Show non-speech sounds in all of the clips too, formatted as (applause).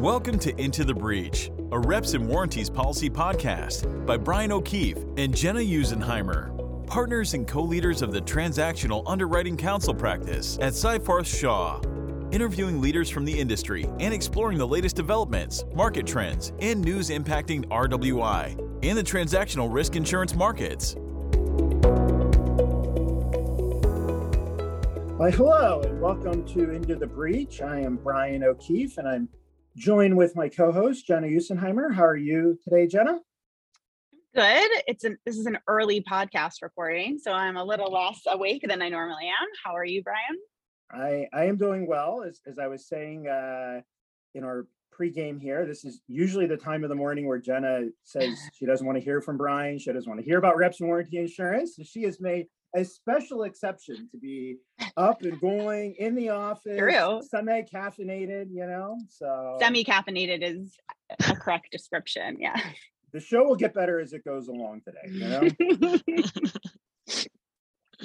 Welcome to Into the Breach, a Reps and Warranties policy podcast by Bryan O'Keefe and Gena Usenheimer, partners and co leaders of the Transactional Underwriting Counsel practice at Seyfarth Shaw. Interviewing leaders from the industry and exploring the latest developments, market trends, and news impacting RWI and the transactional risk insurance markets. Why, hello, and welcome to Into the Breach. I am Bryan O'Keefe, and I'm joined with my co-host Gena Usenheimer. How are you today, Gena? Good. It's an this is an early podcast recording, so I'm a little less awake than I normally am. How are you, Bryan? I I am doing well. As as I was saying uh, in our pregame here, this is usually the time of the morning where Gena says (laughs) she doesn't want to hear from Bryan. She doesn't want to hear about reps and warranty insurance. So she has made a special exception to be up and going in the office, True. semi caffeinated, you know. So Semi caffeinated is a correct description. Yeah. the show will get better as it goes along today, you know.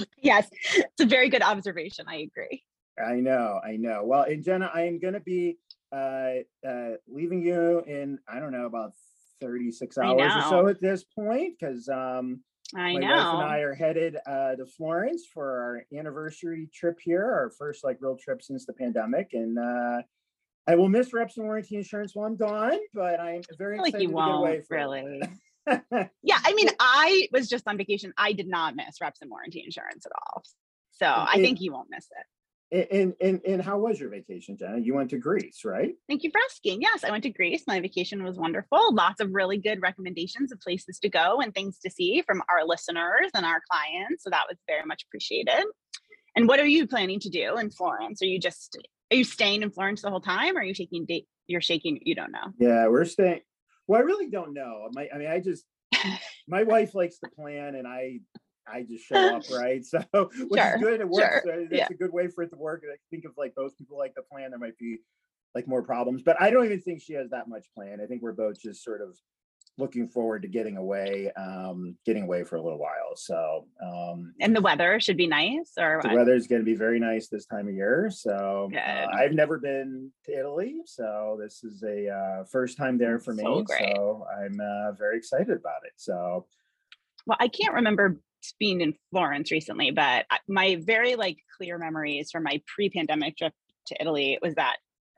(laughs) yes, it's a very good observation. I agree. I know, I know. Well, and Gena, I am going to be uh, uh, leaving you in I don't know about thirty six hours or so at this point because um, I my know. wife and I are headed uh, to Florence for our anniversary trip here, our first like real trip since the pandemic, and uh, I will miss reps and warranty insurance while I'm gone, but I'm very I feel like excited you to get away won't from really. (laughs) Yeah, I mean, I was just on vacation. I did not miss reps and warranty insurance at all. So I think you won't miss it. And, and and how was your vacation, Gena? You went to Greece, right? Thank you for asking. Yes, I went to Greece. My vacation was wonderful. Lots of really good recommendations of places to go and things to see from our listeners and our clients. So that was very much appreciated. And what are you planning to do in Florence? Are you just are you staying in Florence the whole time? Or are you taking date? You're shaking. You don't know. Yeah, we're staying. Well, I really don't know. My, I mean, I just my wife likes to plan, and I I just show up, (laughs) right? So which Sure, is good. It works. sure, It's yeah. a good way for it to work. I think if like both people like the plan, there might be like more problems. But I don't even think she has that much plan. I think we're both just sort of looking forward to getting away, um, getting away for a little while. So um, And the weather should be nice. Or the weather is going to be very nice this time of year. So uh, I've never been to Italy, so this is a uh, first time there for me. So. So I'm uh, very excited about it. So well, I can't remember being in Florence recently, but my very like clear memories from my pre-pandemic trip to Italy was that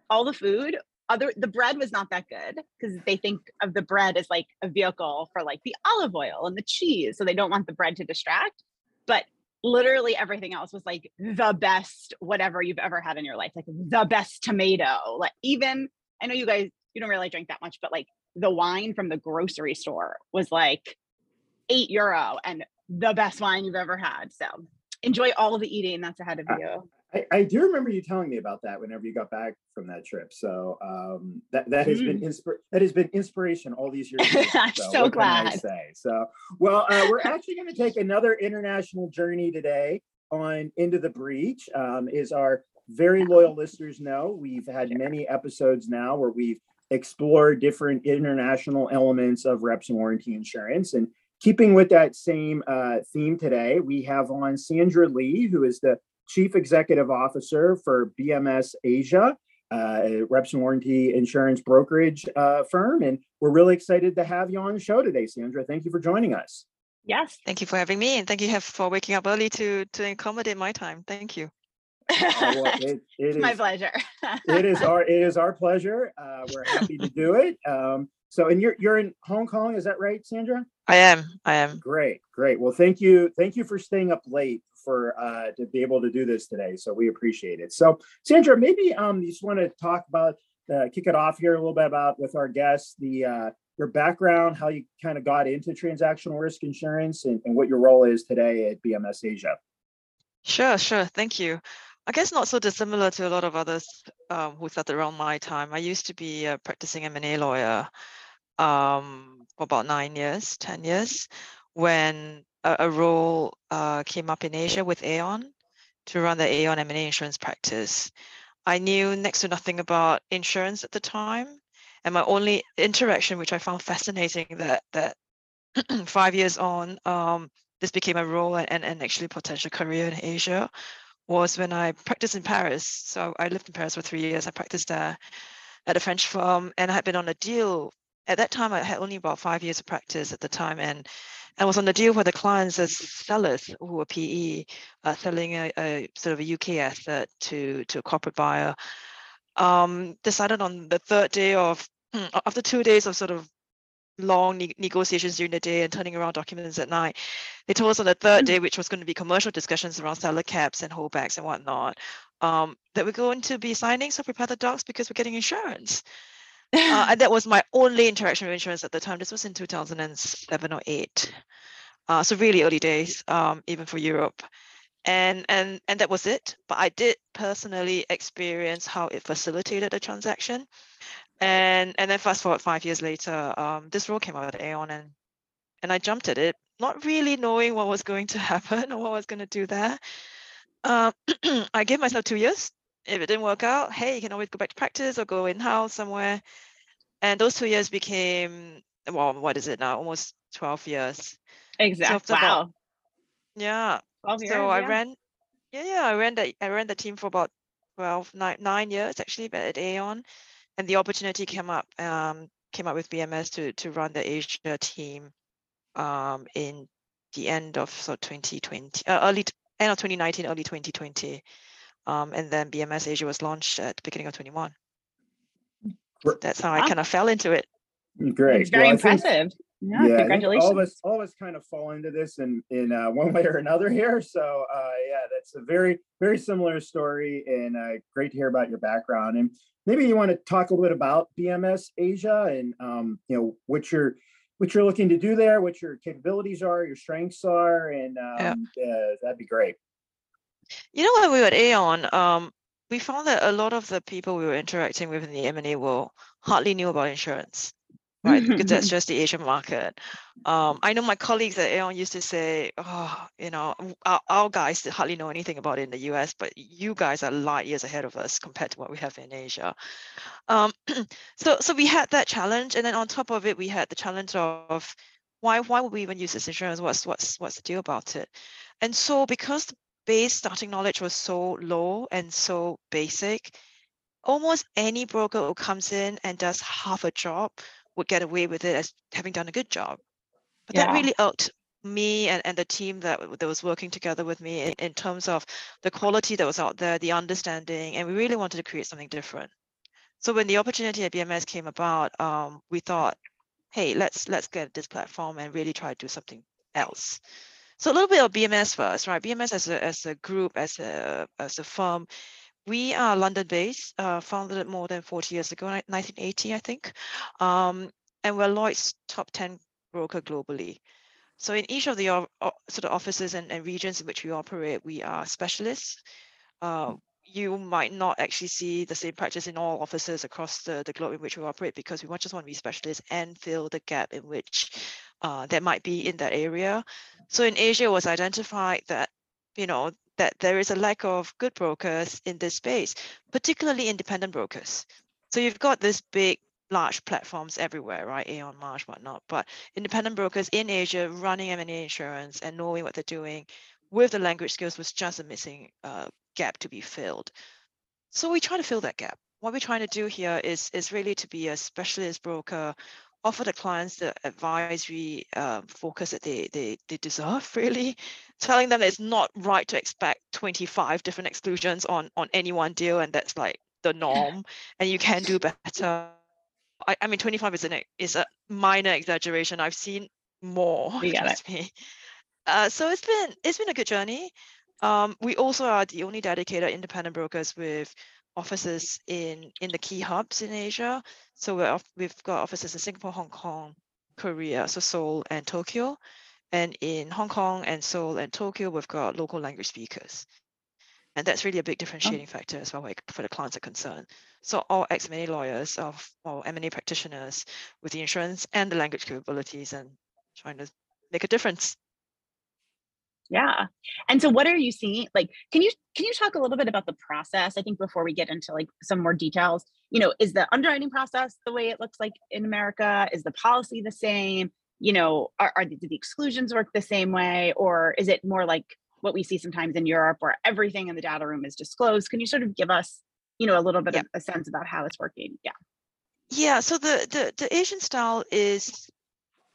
all the food, other the bread was not that good because they think of the bread as like a vehicle for like the olive oil and the cheese, so they don't want the bread to distract. But literally everything else was like the best whatever you've ever had in your life, like the best tomato. Like even I know you guys you don't really drink that much, but like the wine from the grocery store was like eight euro and the best wine you've ever had. So enjoy all the eating that's ahead of you. I, I do remember you telling me about that whenever you got back from that trip. So um, that that has been inspir- that has been inspiration all these years. ago. (laughs) I'm so I glad. say? So well, uh, we're actually going to take another international journey today on into the breach. Um, is our very loyal listeners know we've had many episodes now where we've explored different international elements of reps and warranty insurance and. Keeping with that same uh, theme today, we have on Sandra Lee, who is the Chief Executive Officer for BMS Asia, uh, a reps and warranty insurance brokerage uh, firm. And we're really excited to have you on the show today, Sandra. Thank you for joining us. Yes. Thank you for having me, and thank you for waking up early to to accommodate my time. Thank you. Uh, well, it, (laughs) it My pleasure. (laughs) it is our it is our pleasure. Uh, we're happy to do it. Um, so, and you're you're in Hong Kong, is that right, Sandra? I am. I am. Great, great. Well, thank you, thank you for staying up late for uh, to be able to do this today. So we appreciate it. So, Sandra, maybe um, you just want to talk about uh, kick it off here a little bit about with our guests the uh, your background, how you kind of got into transactional risk insurance, and, and what your role is today at BMS Asia. Sure, sure. Thank you. I guess not so dissimilar to a lot of others um, who started around my time. I used to be a practicing M&A lawyer um, for about nine years, 10 years, when a, a role uh, came up in Asia with Aon to run the Aon M&A insurance practice. I knew next to nothing about insurance at the time. And my only interaction, which I found fascinating, that that (clears throat) five years on, um, this became a role and, and, and actually potential career in Asia, was when I practiced in Paris. So I lived in Paris for three years. I practiced there. at a French firm, and I had been on a deal. At that time, I had only about five years of practice at the time, and I was on a deal where the clients as sellers who were PE, uh, selling a, a, sort of a UK asset to to a corporate buyer. Um, decided on the third day of after two days of sort of long ne- negotiations during the day and turning around documents at night. They told us on the third day, which was going to be commercial discussions around seller caps and holdbacks and whatnot, um, that we're going to be signing so prepare the docs because we're getting insurance. uh, and that was my only interaction with insurance at the time. This was in 2007 or 8. Uh, so really early days, um, even for Europe. And, and, and that was it. But I did personally experience how it facilitated the transaction. And, and then fast forward five years later, um, this role came out at Aon and, and I jumped at it, not really knowing what was going to (laughs) happen or what I was going to do there. Uh, (clears throat) I gave myself two years if it didn't work out, hey, you can always go back to practice or go in house somewhere. And those two years became, well, what is it now? Almost 12 years. Exactly. So wow. About, yeah. 12 years, so I yeah. ran, yeah, yeah, I ran the, I ran the team for about 12, nine, nine years actually, but at Aon. And the opportunity came up, um, came up with BMS to, to run the Asia team um, in the end of so 2020, uh, early, end of 2019, early 2020. Um, and then BMS Asia was launched at the beginning of 21. That's how I kind of fell into it. Great. It's very well, impressive. Think, yeah, yeah congratulations. All of us, all of us kind of fall into this in in uh, one (laughs) way or another here. So uh, yeah, that's a very very similar story, and uh, great to hear about your background. And maybe you want to talk a little bit about BMS Asia and um, you know what you're what you're looking to do there, what your capabilities are, your strengths are, and um, yeah. Uh, that'd be great. You know, when we were at Aon, um, we found that a lot of the people we were interacting with in the M&A world hardly knew about insurance, right? because that's (laughs) just the Asian market. Um, I know my colleagues at Aon used to say, oh, you know, our, our, guys hardly know anything about it in the US, but you guys are light years ahead of us compared to what we have in Asia. Um, (clears throat) so, so we had that challenge. And then on top of it, we had the challenge of why, why would we even use this insurance? What's, what's, what's the deal about it? And so because the base starting knowledge was so low and so basic, almost any broker who comes in and does half a job would get away with it as having done a good job. But yeah. that really irked me and, and the team that, that was working together with me in, in terms of the quality that was out there, the understanding, and we really wanted to create something different. So when the opportunity at BMS came about, um, we thought, hey, let's let's get this platform and really try to do something else. So a little bit of BMS first, right? BMS as a, as a group, as a, as a firm, we are London-based, uh, founded more than 40 years ago, 1980, I think. Um, and we're Lloyd's top 10 broker globally. So in each of the uh, sort of offices and, and, regions in which we operate, we are specialists. Uh, you might not actually see the same practice in all offices across the, the globe in which we operate because we just want to be specialists and fill the gap in which uh, might be in that area. So in Asia, was identified that, you know, that there is a lack of good brokers in this space, particularly independent brokers. So you've got this big, large platforms everywhere, right? Aon, Marsh, whatnot. But independent brokers in Asia running M&A insurance and knowing what they're doing with the language skills was just a missing uh, gap to be filled. So we try to fill that gap. What we're trying to do here is, is really to be a specialist broker offer the clients the advisory um, focus that they, they, they deserve, (laughs) really. Telling them that it's not right to expect 25 different exclusions on, on any one deal, and that's like the norm, and you can do better. I, I mean, 25 is, an, is a minor exaggeration. I've seen more, (laughs) we trust me. Uh, so it's been it's been a good journey. Um, we also are the only dedicated independent brokers with offices in in the key hubs in Asia. So we're, we've got offices in Singapore, Hong Kong, Korea, so Seoul and Tokyo. And in Hong Kong and Seoul and Tokyo, we've got local language speakers. And that's really a big oh. differentiating oh. factor as well for the clients are concerned. So all ex-M&A lawyers of or M&A practitioners with the insurance and the language capabilities and trying to make a difference yeah. And so what are you seeing like can you can you talk a little bit about the process? I think before we get into like some more details you know is the underwriting process the way it looks like in america? Is the policy the same? You know are, are the, do the exclusions work the same way? Or is it more like what we see sometimes in europe where everything in the data room is disclosed? Can you sort of give us you know a little bit yeah. of a sense about how it's working? Yeah. Yeah, so the the, the Asian style is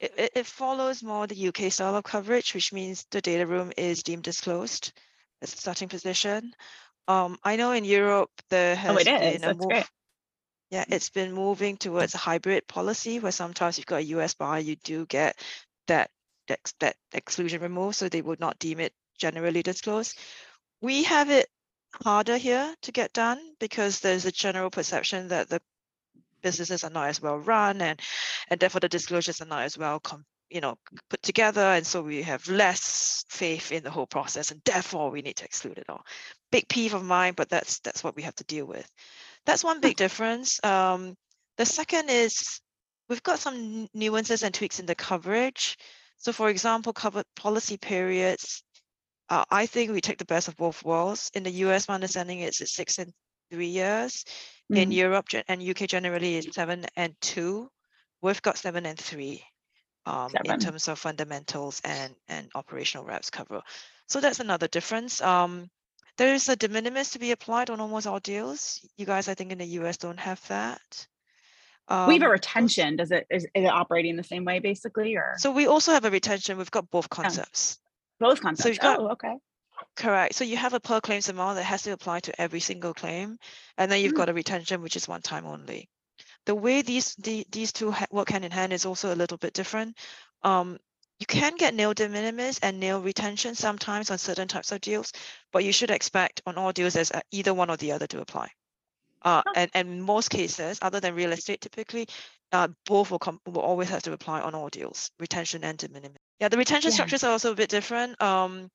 it, it- follows more the UK style of coverage, which means the data room is deemed disclosed as a starting position. Um, I know in Europe there has Oh, it is. been a That's move. great. Yeah, it's been moving towards a hybrid policy where sometimes you've got a US buyer, you do get that that, that exclusion removed, so they would not deem it generally disclosed. We have it harder here to get done because there's a general perception that the businesses are not as well run and and therefore the disclosures are not as well com- you know put together and so we have less faith in the whole process and therefore we need to exclude it all. Big peeve of mine but that's that's what we have to deal with. That's one big difference. Um the second is we've got some nuances and tweaks in the coverage. So for example covered policy periods uh, i think we take the best of both worlds. In the us my understanding is it's six and three years in Mhm. Europe and UK generally is seven and two. We've got seven and three um, in terms of fundamentals and and operational reps cover. So that's another difference. Um, there is a de minimis to be applied on almost all deals. You guys, I think in the US don't have that. we have a Um, retention. Does it is, is it operating the same way basically, or So we also have a retention. We've got both concepts. both concepts? you've got- oh, okay. Correct. So you have a per claims amount that has to apply to every single claim, and then you've Mm. got a retention, which is one time only. The way these the, these two work hand in hand is also a little bit different. Um, you can get nil de minimis and nil retention sometimes on certain types of deals, but you should expect on all deals there's either one or the other to apply. Uh, and, and most cases, other than real estate, typically, uh, both will come will always have to apply on all deals, retention and de minimis. Yeah, the retention Yeah. structures are also a bit different. Um,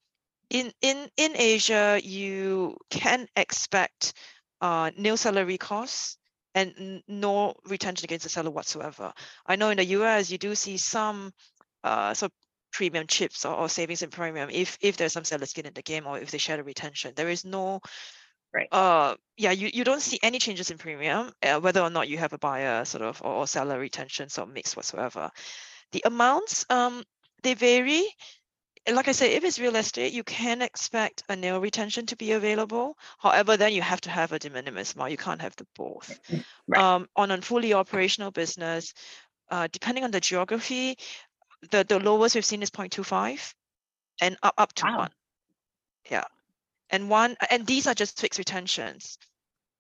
in in in Asia, you can expect uh, nil salary costs and no retention against the seller whatsoever. I know in the US, you do see some uh, sort of premium chips or, or savings in premium if if there's some seller skin in the game or if they share the retention. There is no Right. uh yeah you, you don't see any changes in premium uh, whether or not you have a buyer sort of or, or seller retention sort of mix whatsoever the amounts um they vary like I said, if it's real estate, you can expect a nil retention to be available. However, then you have to have a de minimis amount. You can't have the both. Right. Um, on a fully operational business, uh, depending on the geography, the, the lowest we've seen is 0.25 and up, up to Wow. one. Yeah. And one, and these are just fixed retentions.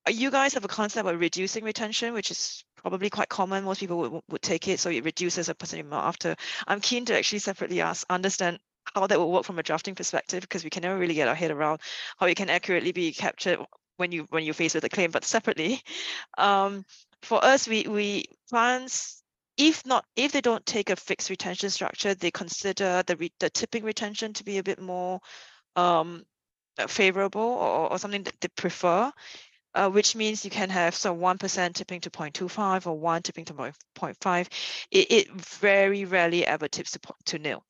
Uh, You guys have a concept of reducing retention, which is probably quite common. Most people would, would take it. So it reduces a percentage amount after. I'm keen to actually separately ask, understand how that will work from a drafting perspective, because we can never really get our head around how it can accurately be captured when you when you face with a claim. But separately, (laughs) um, for us, we we funds if not if they don't take a fixed retention structure, they consider the re, the tipping retention to be a bit more um, uh, favorable or, or something that they prefer. Uh, which means you can have so 1% tipping to 0.25 or 1 tipping to 0.5. It, it very rarely ever tips to, to nil.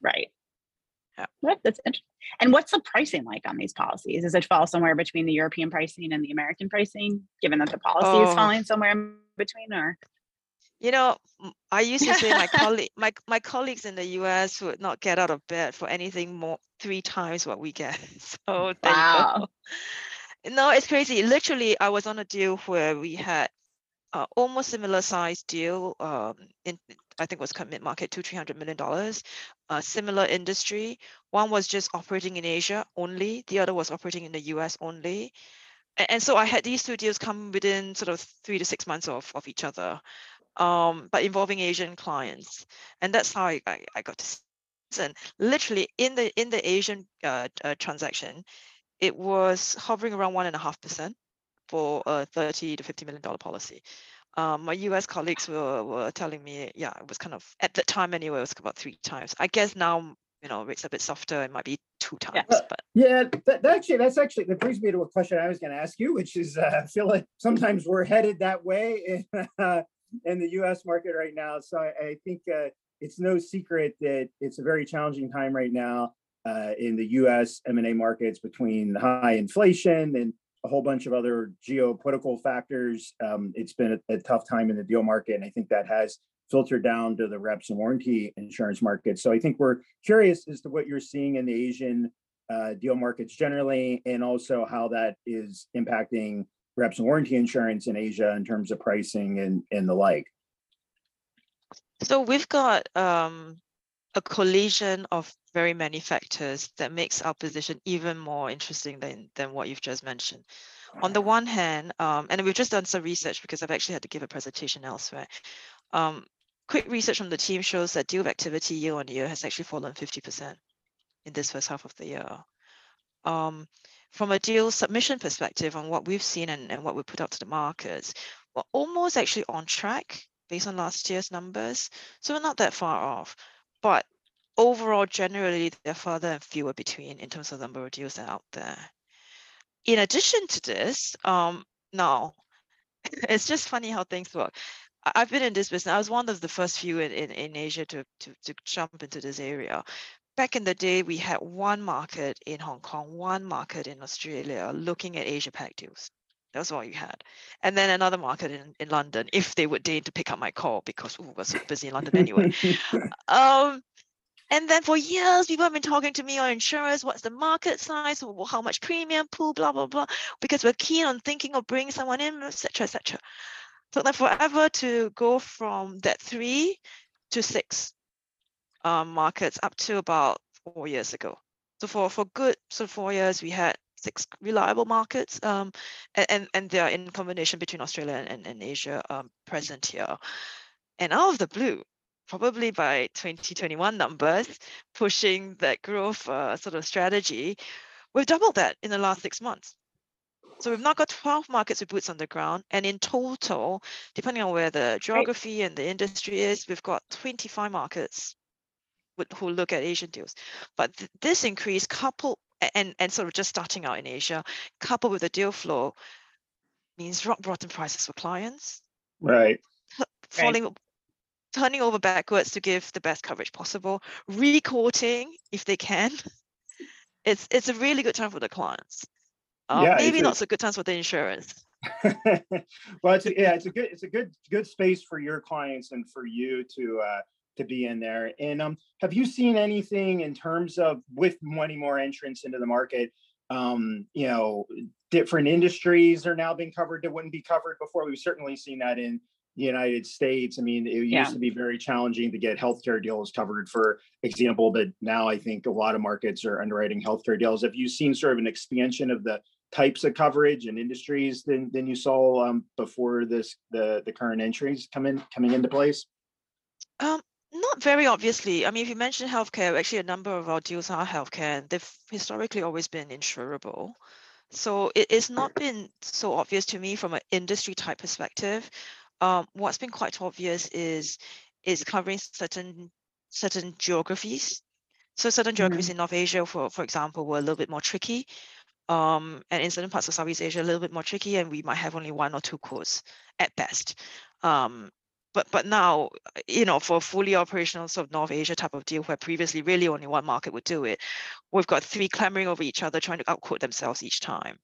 Right. Yeah. That- That's interesting. And what's the pricing like on these policies? Does it fall somewhere between the European pricing and the American pricing, given that the policy Oh. is falling somewhere in between or? You know, I used to say my (laughs) colleague, my my colleagues in the US would not get out of bed for anything more three times what we get. (laughs) So Wow. No, it's crazy. Literally, I was on a deal where we had uh, almost similar size deal. Um, in I think was commit market three hundred million dollars. Uh, similar industry. One was just operating in Asia only. The other was operating in the US only. A- And, so I had these two deals come within sort of three to six months of, of each other um, but involving Asian clients, and that's how I, I, I got to and literally in the in the Asian uh, uh, transaction, it was hovering around one and a half percent for a thirty to fifty million dollar policy. Um, my U.S. colleagues were were telling me, yeah, it was kind of at the time anyway, it was about three times. I guess now you know it's a bit softer, it might be two times, Yeah. but Yeah, that, that actually, that's actually, that brings me to a question I was going to ask you, which is, uh, I (laughs) feel like sometimes we're headed that way in, (laughs) uh, in the US market right now. So I, I think uh, it's no secret that it's a very challenging time right now uh, in the US M&A markets between high inflation and a whole bunch of other geopolitical factors. Um, it's been a, a tough time in the deal market. And I think that has filtered down to the reps and warranty insurance market. So I think we're curious as to what you're seeing in the Asian uh, deal markets generally, and also how that is impacting reps and warranty insurance in Asia in terms of pricing and, and the like? So we've got um, a collision of very many factors that makes our position even more interesting than, than what you've just mentioned. On the one hand, um, and we've just done some research because I've actually had to give a presentation elsewhere. Um, quick research from the team shows that deal activity year on year has actually fallen 50% in this first half of the year. Um, from a deal submission perspective on what we've seen and, and what we put out to the markets, we're almost actually on track based on last year's numbers. So we're not that far off. But overall, generally, they're further and fewer between in terms of the number of deals that are out there. In addition to this, um, now (laughs) it's just funny how things work. I- I've been in this business. I was one of the first few in, in, in Asia to, to, to jump into this area. Back in the day, we had one market in Hong Kong, one market in Australia looking at Asia Pac deals. That was all you had. And then another market in, in London, if they would deign to pick up my call because ooh, we're so busy in London anyway. (laughs) um, and then for years, people have been talking to me on insurance. What's the market size? How much premium pool? Blah blah blah. Because we're keen on thinking of bringing someone in, etc. etc. So then forever to go from that three to six um, markets up to about four years ago. So for for good so four years, we had six reliable markets, um, and, and and they are in combination between Australia and, and Asia um, present here. And out of the blue, probably by 2021 numbers, pushing that growth uh, sort of strategy, we've doubled that in the last six months. So we've now got 12 markets with boots on the ground. And in total, depending on where the geography and the industry is, we've got 25 markets with, who look at Asian deals. But th- this increase coupled and, and sort of just starting out in Asia, coupled with the deal flow, means rock bottom prices for clients, Right. falling turning over backwards to give the best coverage possible, requoting if they can. It's it's a really good time for the clients. Um, Yeah, maybe not so good times for the insurance. (laughs) well, it's a, yeah, it's a good it's a good good space for your clients and for you to uh, to be in there. And um, have you seen anything in terms of with many more entrants into the market? Um, you know, different industries are now being covered that wouldn't be covered before. We've certainly seen that in the United States. I mean, it Yeah. used to be very challenging to get healthcare deals covered, for example, but now I think a lot of markets are underwriting healthcare deals. Have you seen sort of an expansion of the types of coverage and industries than than you saw um, before this the the current entries come in coming into place? Um, not very obviously. I mean, if you mention healthcare, actually a number of our deals are healthcare, and they've historically always been insurable. So it, it's not been so obvious to me from an industry type perspective. Um, what's been quite obvious is is covering certain certain geographies. So certain geographies in North Asia, for for example, were a little bit more tricky. Um, and in certain parts of Southeast Asia, a little bit more tricky, and we might have only one or two quotes at best. Um, but but now you know for a fully operational sort of North Asia type of deal where previously really only one market would do it, we've got three clamoring over each other trying to outquote themselves each time.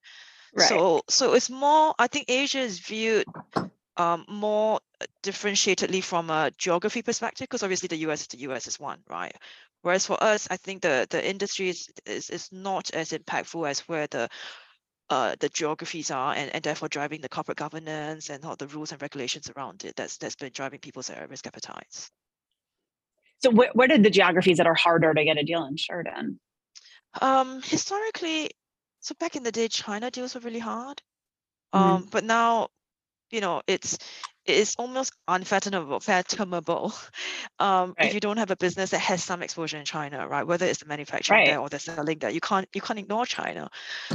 Right. So so it's more I think Asia is viewed um, more uh, differentiatedly from a geography perspective because obviously the US is the US is one, right? Whereas for us, I think the the industry is is, is not as impactful as where the uh, the geographies are and, and therefore driving the corporate governance and all the rules and regulations around it. That's that's been driving people's uh, risk appetites. So wh- what are the geographies that are harder to get a deal insured in? Um, historically, so back in the day, China deals were really hard. Mhm. Um, but now, you know, it's it's almost unfathomable, fathomable. (laughs) Um, Right. if you don't have a business that has some exposure in China, right? Whether it's the manufacturing there or the selling there, you can't you can't ignore China.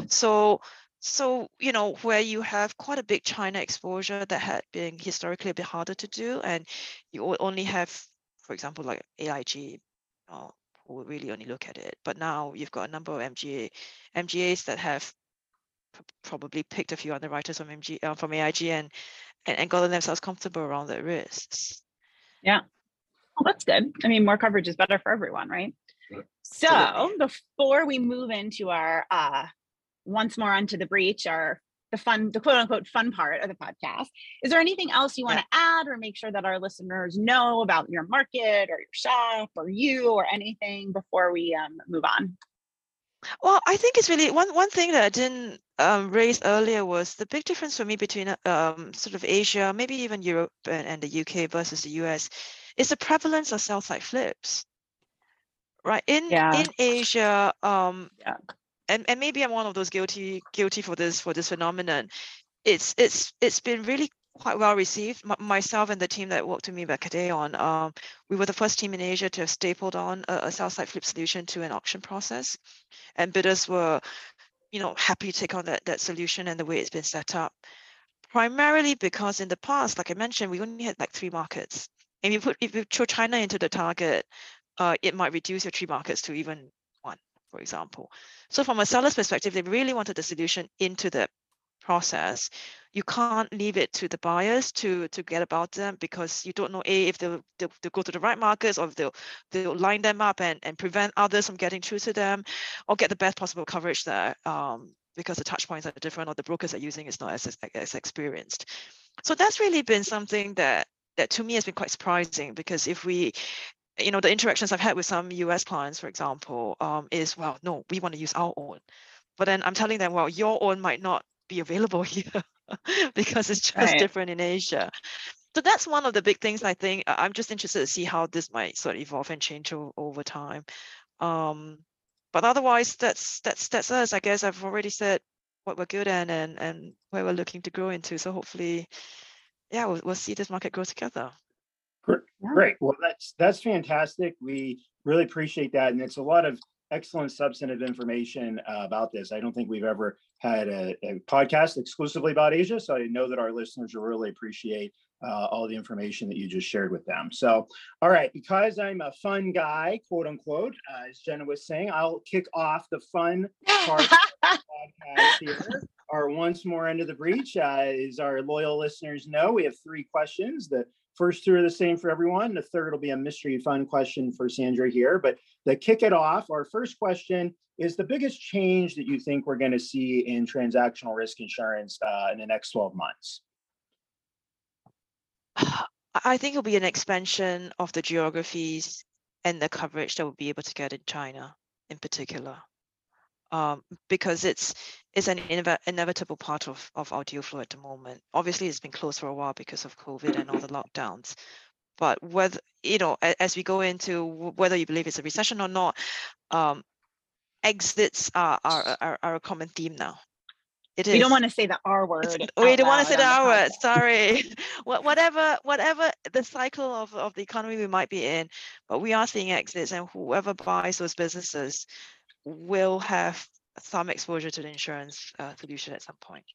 So so you know where you have quite a big China exposure that had been historically a bit harder to do, and you only have, for example, like AIG, uh, who really only look at it. But now you've got a number of MGA MGAs that have probably picked a few underwriters from MG uh, from AIG and, and and gotten themselves comfortable around their risks. Yeah, well, that's good. I mean, more coverage is better for everyone, right? So Absolutely. before we move into our uh once more onto the breach, our the fun, the quote unquote fun part of the podcast, is there anything else you want to add or make sure that our listeners know about your market or your shop or you or anything before we um move on? Well, I think it's really one one thing that I didn't um, raise earlier was the big difference for me between um, sort of Asia, maybe even Europe and, and the UK versus the US, is the prevalence of sell side flips. Right in Yeah. in Asia, um, Yeah. and and maybe I'm one of those guilty guilty for this for this phenomenon. It's it's it's been really quite well received. M- myself and the team that worked with me back at Aon, um, we were the first team in Asia to have stapled on a, a sell side flip solution to an auction process, and bidders were, you know, happy to take on that that solution and the way it's been set up. Primarily because in the past, like I mentioned, we only had like three markets, and if you put if you throw China into the target, uh, it might reduce your three markets to even one, for example. So from a seller's perspective, they really wanted the solution into the process. You can't leave it to the buyers to to get about them because you don't know a if they'll, they'll, they'll go to the right markets or if they'll they'll line them up and, and prevent others from getting through to them or get the best possible coverage there um, because the touch points are different or the brokers are using is not as, as, experienced. So that's really been something that that to me has been quite surprising because if we you know the interactions I've had with some US clients, for example, um, is well, no, we want to use our own. But then I'm telling them, well, your own might not be available (laughs) here because it's just Right. different in Asia. So that's one of the big things I think. I- I'm just interested to see how this might sort of evolve and change o- over time. Um, but otherwise, that's that's that's us. I guess I've already said what we're good at and and where we're looking to grow into. So hopefully, yeah, we'll, we'll see this market grow together. Yeah. Great. Well, that's that's fantastic. We really appreciate that, and it's a lot of excellent substantive information uh, about this. I don't think we've ever had a, a podcast exclusively about Asia, so I know that our listeners will really appreciate uh, all the information that you just shared with them. So, all right, because I'm a fun guy, quote unquote, uh, as Gena was saying, I'll kick off the fun part (laughs) podcast here. Our once more end of the breach, uh, as our loyal listeners know, we have three questions. The first two are the same for everyone. The third will be a mystery fun question for Sandra here. But to kick it off, our first question is the biggest change that you think we're going to see in transactional risk insurance uh, in the next 12 months? I- think it'll be an expansion of the geographies and the coverage that we'll be able to get in China in particular. Um, because it's it's an inevitable part of, of our deal flow at the moment. Obviously, it's been closed for a while because of COVID and all the lockdowns. But whether you know, as we go into whether you believe it's a recession or not, um, exits are, are are are a common theme now. It is. We don't want to say the R word. We don't want to say the R word. Sorry. (laughs) (laughs) Whatever, whatever the cycle of, of the economy we might be in, but we are seeing exits, and whoever buys those businesses will have some exposure to the insurance uh, solution at some point.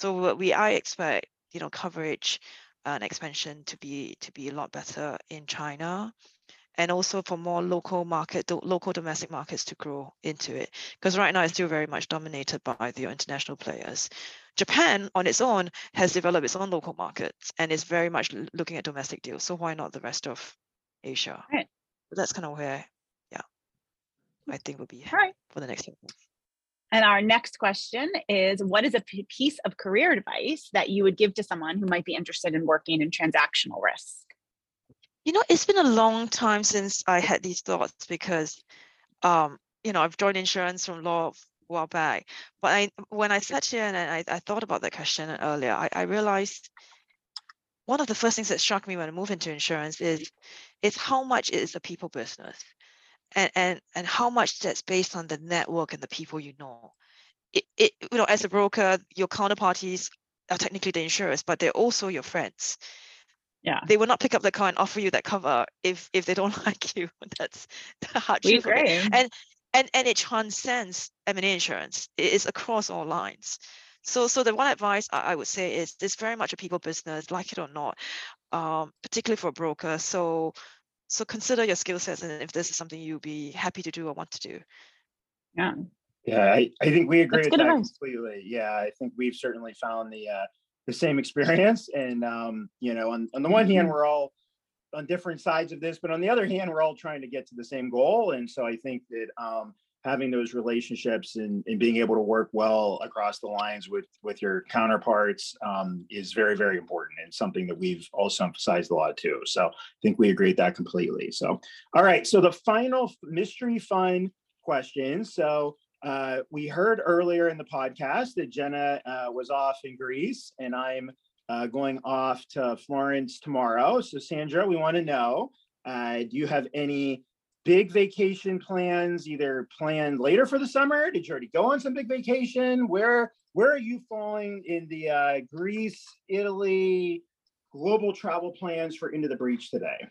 So we I expect, you know, coverage and expansion to be to be a lot better in China, and also for more local market, local domestic markets to grow into it. Because right now it's still very much dominated by the international players. Japan on its own has developed its own local markets and is very much looking at domestic deals. So why not the rest of Asia? Right. That's kind of where, yeah, I think will be right. for the next few months. And our next question is What is a piece of career advice that you would give to someone who might be interested in working in transactional risk? You know, it's been a long time since I had these thoughts because, um, you know, I've joined insurance from law a while back. But I, when I sat here and I, I thought about that question earlier, I, I realized one of the first things that struck me when I moved into insurance is, is how much it is a people business, and and and how much that's based on the network and the people you know. It, it you know, as a broker, your counterparties are technically the insurers, but they're also your friends Yeah. they will not pick up the car and offer you that cover if if they don't (laughs) like you. That's the hard truth of it. agree. And and and it transcends M&A insurance. It is across all lines. So so the one advice I, I would say is it's very much a people business, like it or not, um, particularly for a broker. So so consider your skill sets and if this is something you'll be happy to do or want to do. Yeah. Yeah, I, I think we agree That's with that advice. completely. Yeah, I think we've certainly found the uh, the same experience. And um, you know, on, on the one hand, Mhm. we're all on different sides of this, but on the other hand, we're all trying to get to the same goal. And so I think that um, having those relationships and, and being able to work well across the lines with with your counterparts um, is very, very important and something that we've also emphasized a lot too. So I think we agree with that completely. So all right. So the final mystery fun question. So uh, we heard earlier in the podcast that Gena uh, was off in Greece, and I'm uh, going off to Florence tomorrow. So, Sandra, we want to know uh, do you have any big vacation plans, either planned later for the summer? Did you already go on some big vacation? Where where are you falling in the uh, Greece, Italy, global travel plans for Into the Breach today?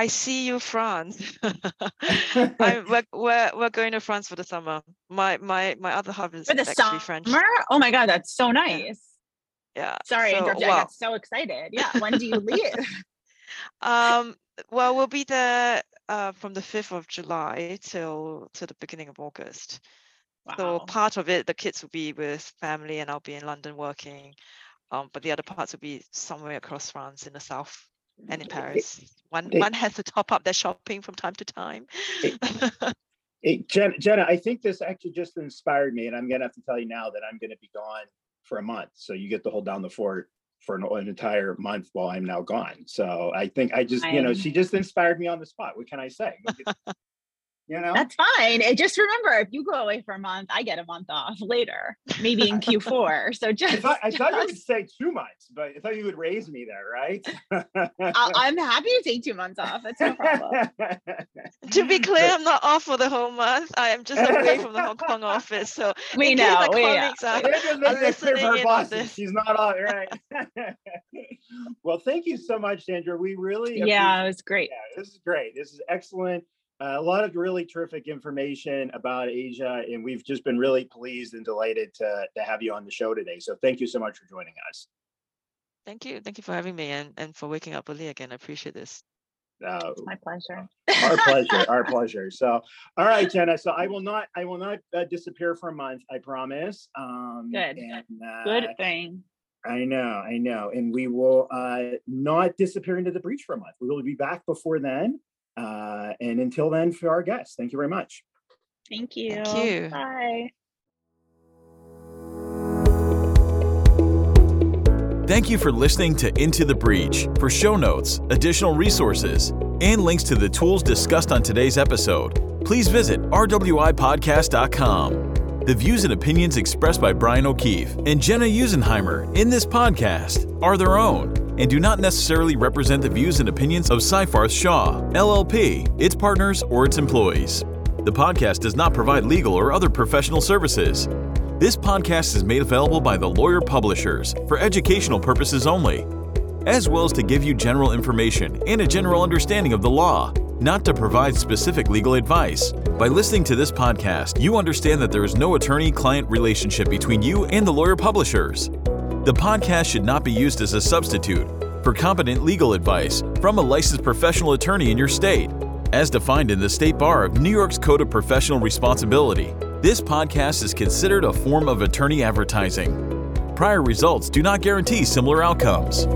I see you, France. (laughs) (laughs) I, we're, we're, we're going to France for the summer. My my my other half is For the actually summer? French. Oh my god, that's so nice. Yeah. Sorry, I so, interrupted. I well, got so excited. Yeah. When do you (laughs) leave? um, well, we'll be there uh, from the 5th of July till till the beginning of August. Wow. So part of it, the kids will be with family, and I'll be in London working. Um, but the other parts will be somewhere across France in the south and in Paris. One they- one has to top up their shopping from time to time. (laughs) Hey, Jen, Gena, I think this actually just inspired me, and I'm gonna have to tell you now that I'm gonna be gone for a month. So you get to hold down the fort for an, an entire month while I'm now gone. So I think I just, you know, she just inspired me on the spot. What can I say? (laughs) (laughs) You know, That's fine. And just remember, if you go away for a month, I get a month off later, maybe in Q4. So I just, thought, I thought you would just- say two months, but I thought you would raise me there, right? I'll- I'm happy to take two months off. That's no problem. (laughs) to be clear, I'm not off for the whole month. I am just away from the Hong (laughs) Kong office. So We in case know. my we know. colleagues are It just makes it clear for listening her in bosses. this. She's not on, right? (laughs) well, thank you so much, Sandra. We really Yeah, it was great. Yeah, this is great. This is excellent. Uh, a lot of really terrific information about Asia, and we've just been really pleased and delighted to, to have you on the show today. So thank you so much for joining us. Thank you. Thank you for having me and, and for waking up early again. I appreciate this. Uh, My pleasure. our (laughs) pleasure, our pleasure. So, all right, Gena. So I will not, I will not uh, disappear for a month. I promise. Um, Good. And, uh, Good thing. I know, I know. And we will uh, not disappear into the breach for a month. We will be back before then. Uh, and until then, for our guests, thank you very much. Thank you. Thank you. Bye. Thank you for listening to Into the Breach. For show notes, additional resources, and links to the tools discussed on today's episode, please visit rwipodcast.com. The views and opinions expressed by Bryan O'Keefe and Gena Usenheimer in this podcast are their own and do not necessarily represent the views and opinions of Seyfarth Shaw, LLP, its partners, or its employees. The podcast does not provide legal or other professional services. This podcast is made available by the Lawyer Publishers for educational purposes only, as well as to give you general information and a general understanding of the law, not to provide specific legal advice. By listening to this podcast, you understand that there is no attorney client relationship between you and the Lawyer Publishers. The podcast should not be used as a substitute for competent legal advice from a licensed professional attorney in your state. As defined in the State Bar of New York's Code of Professional Responsibility, this podcast is considered a form of attorney advertising. Prior results do not guarantee similar outcomes.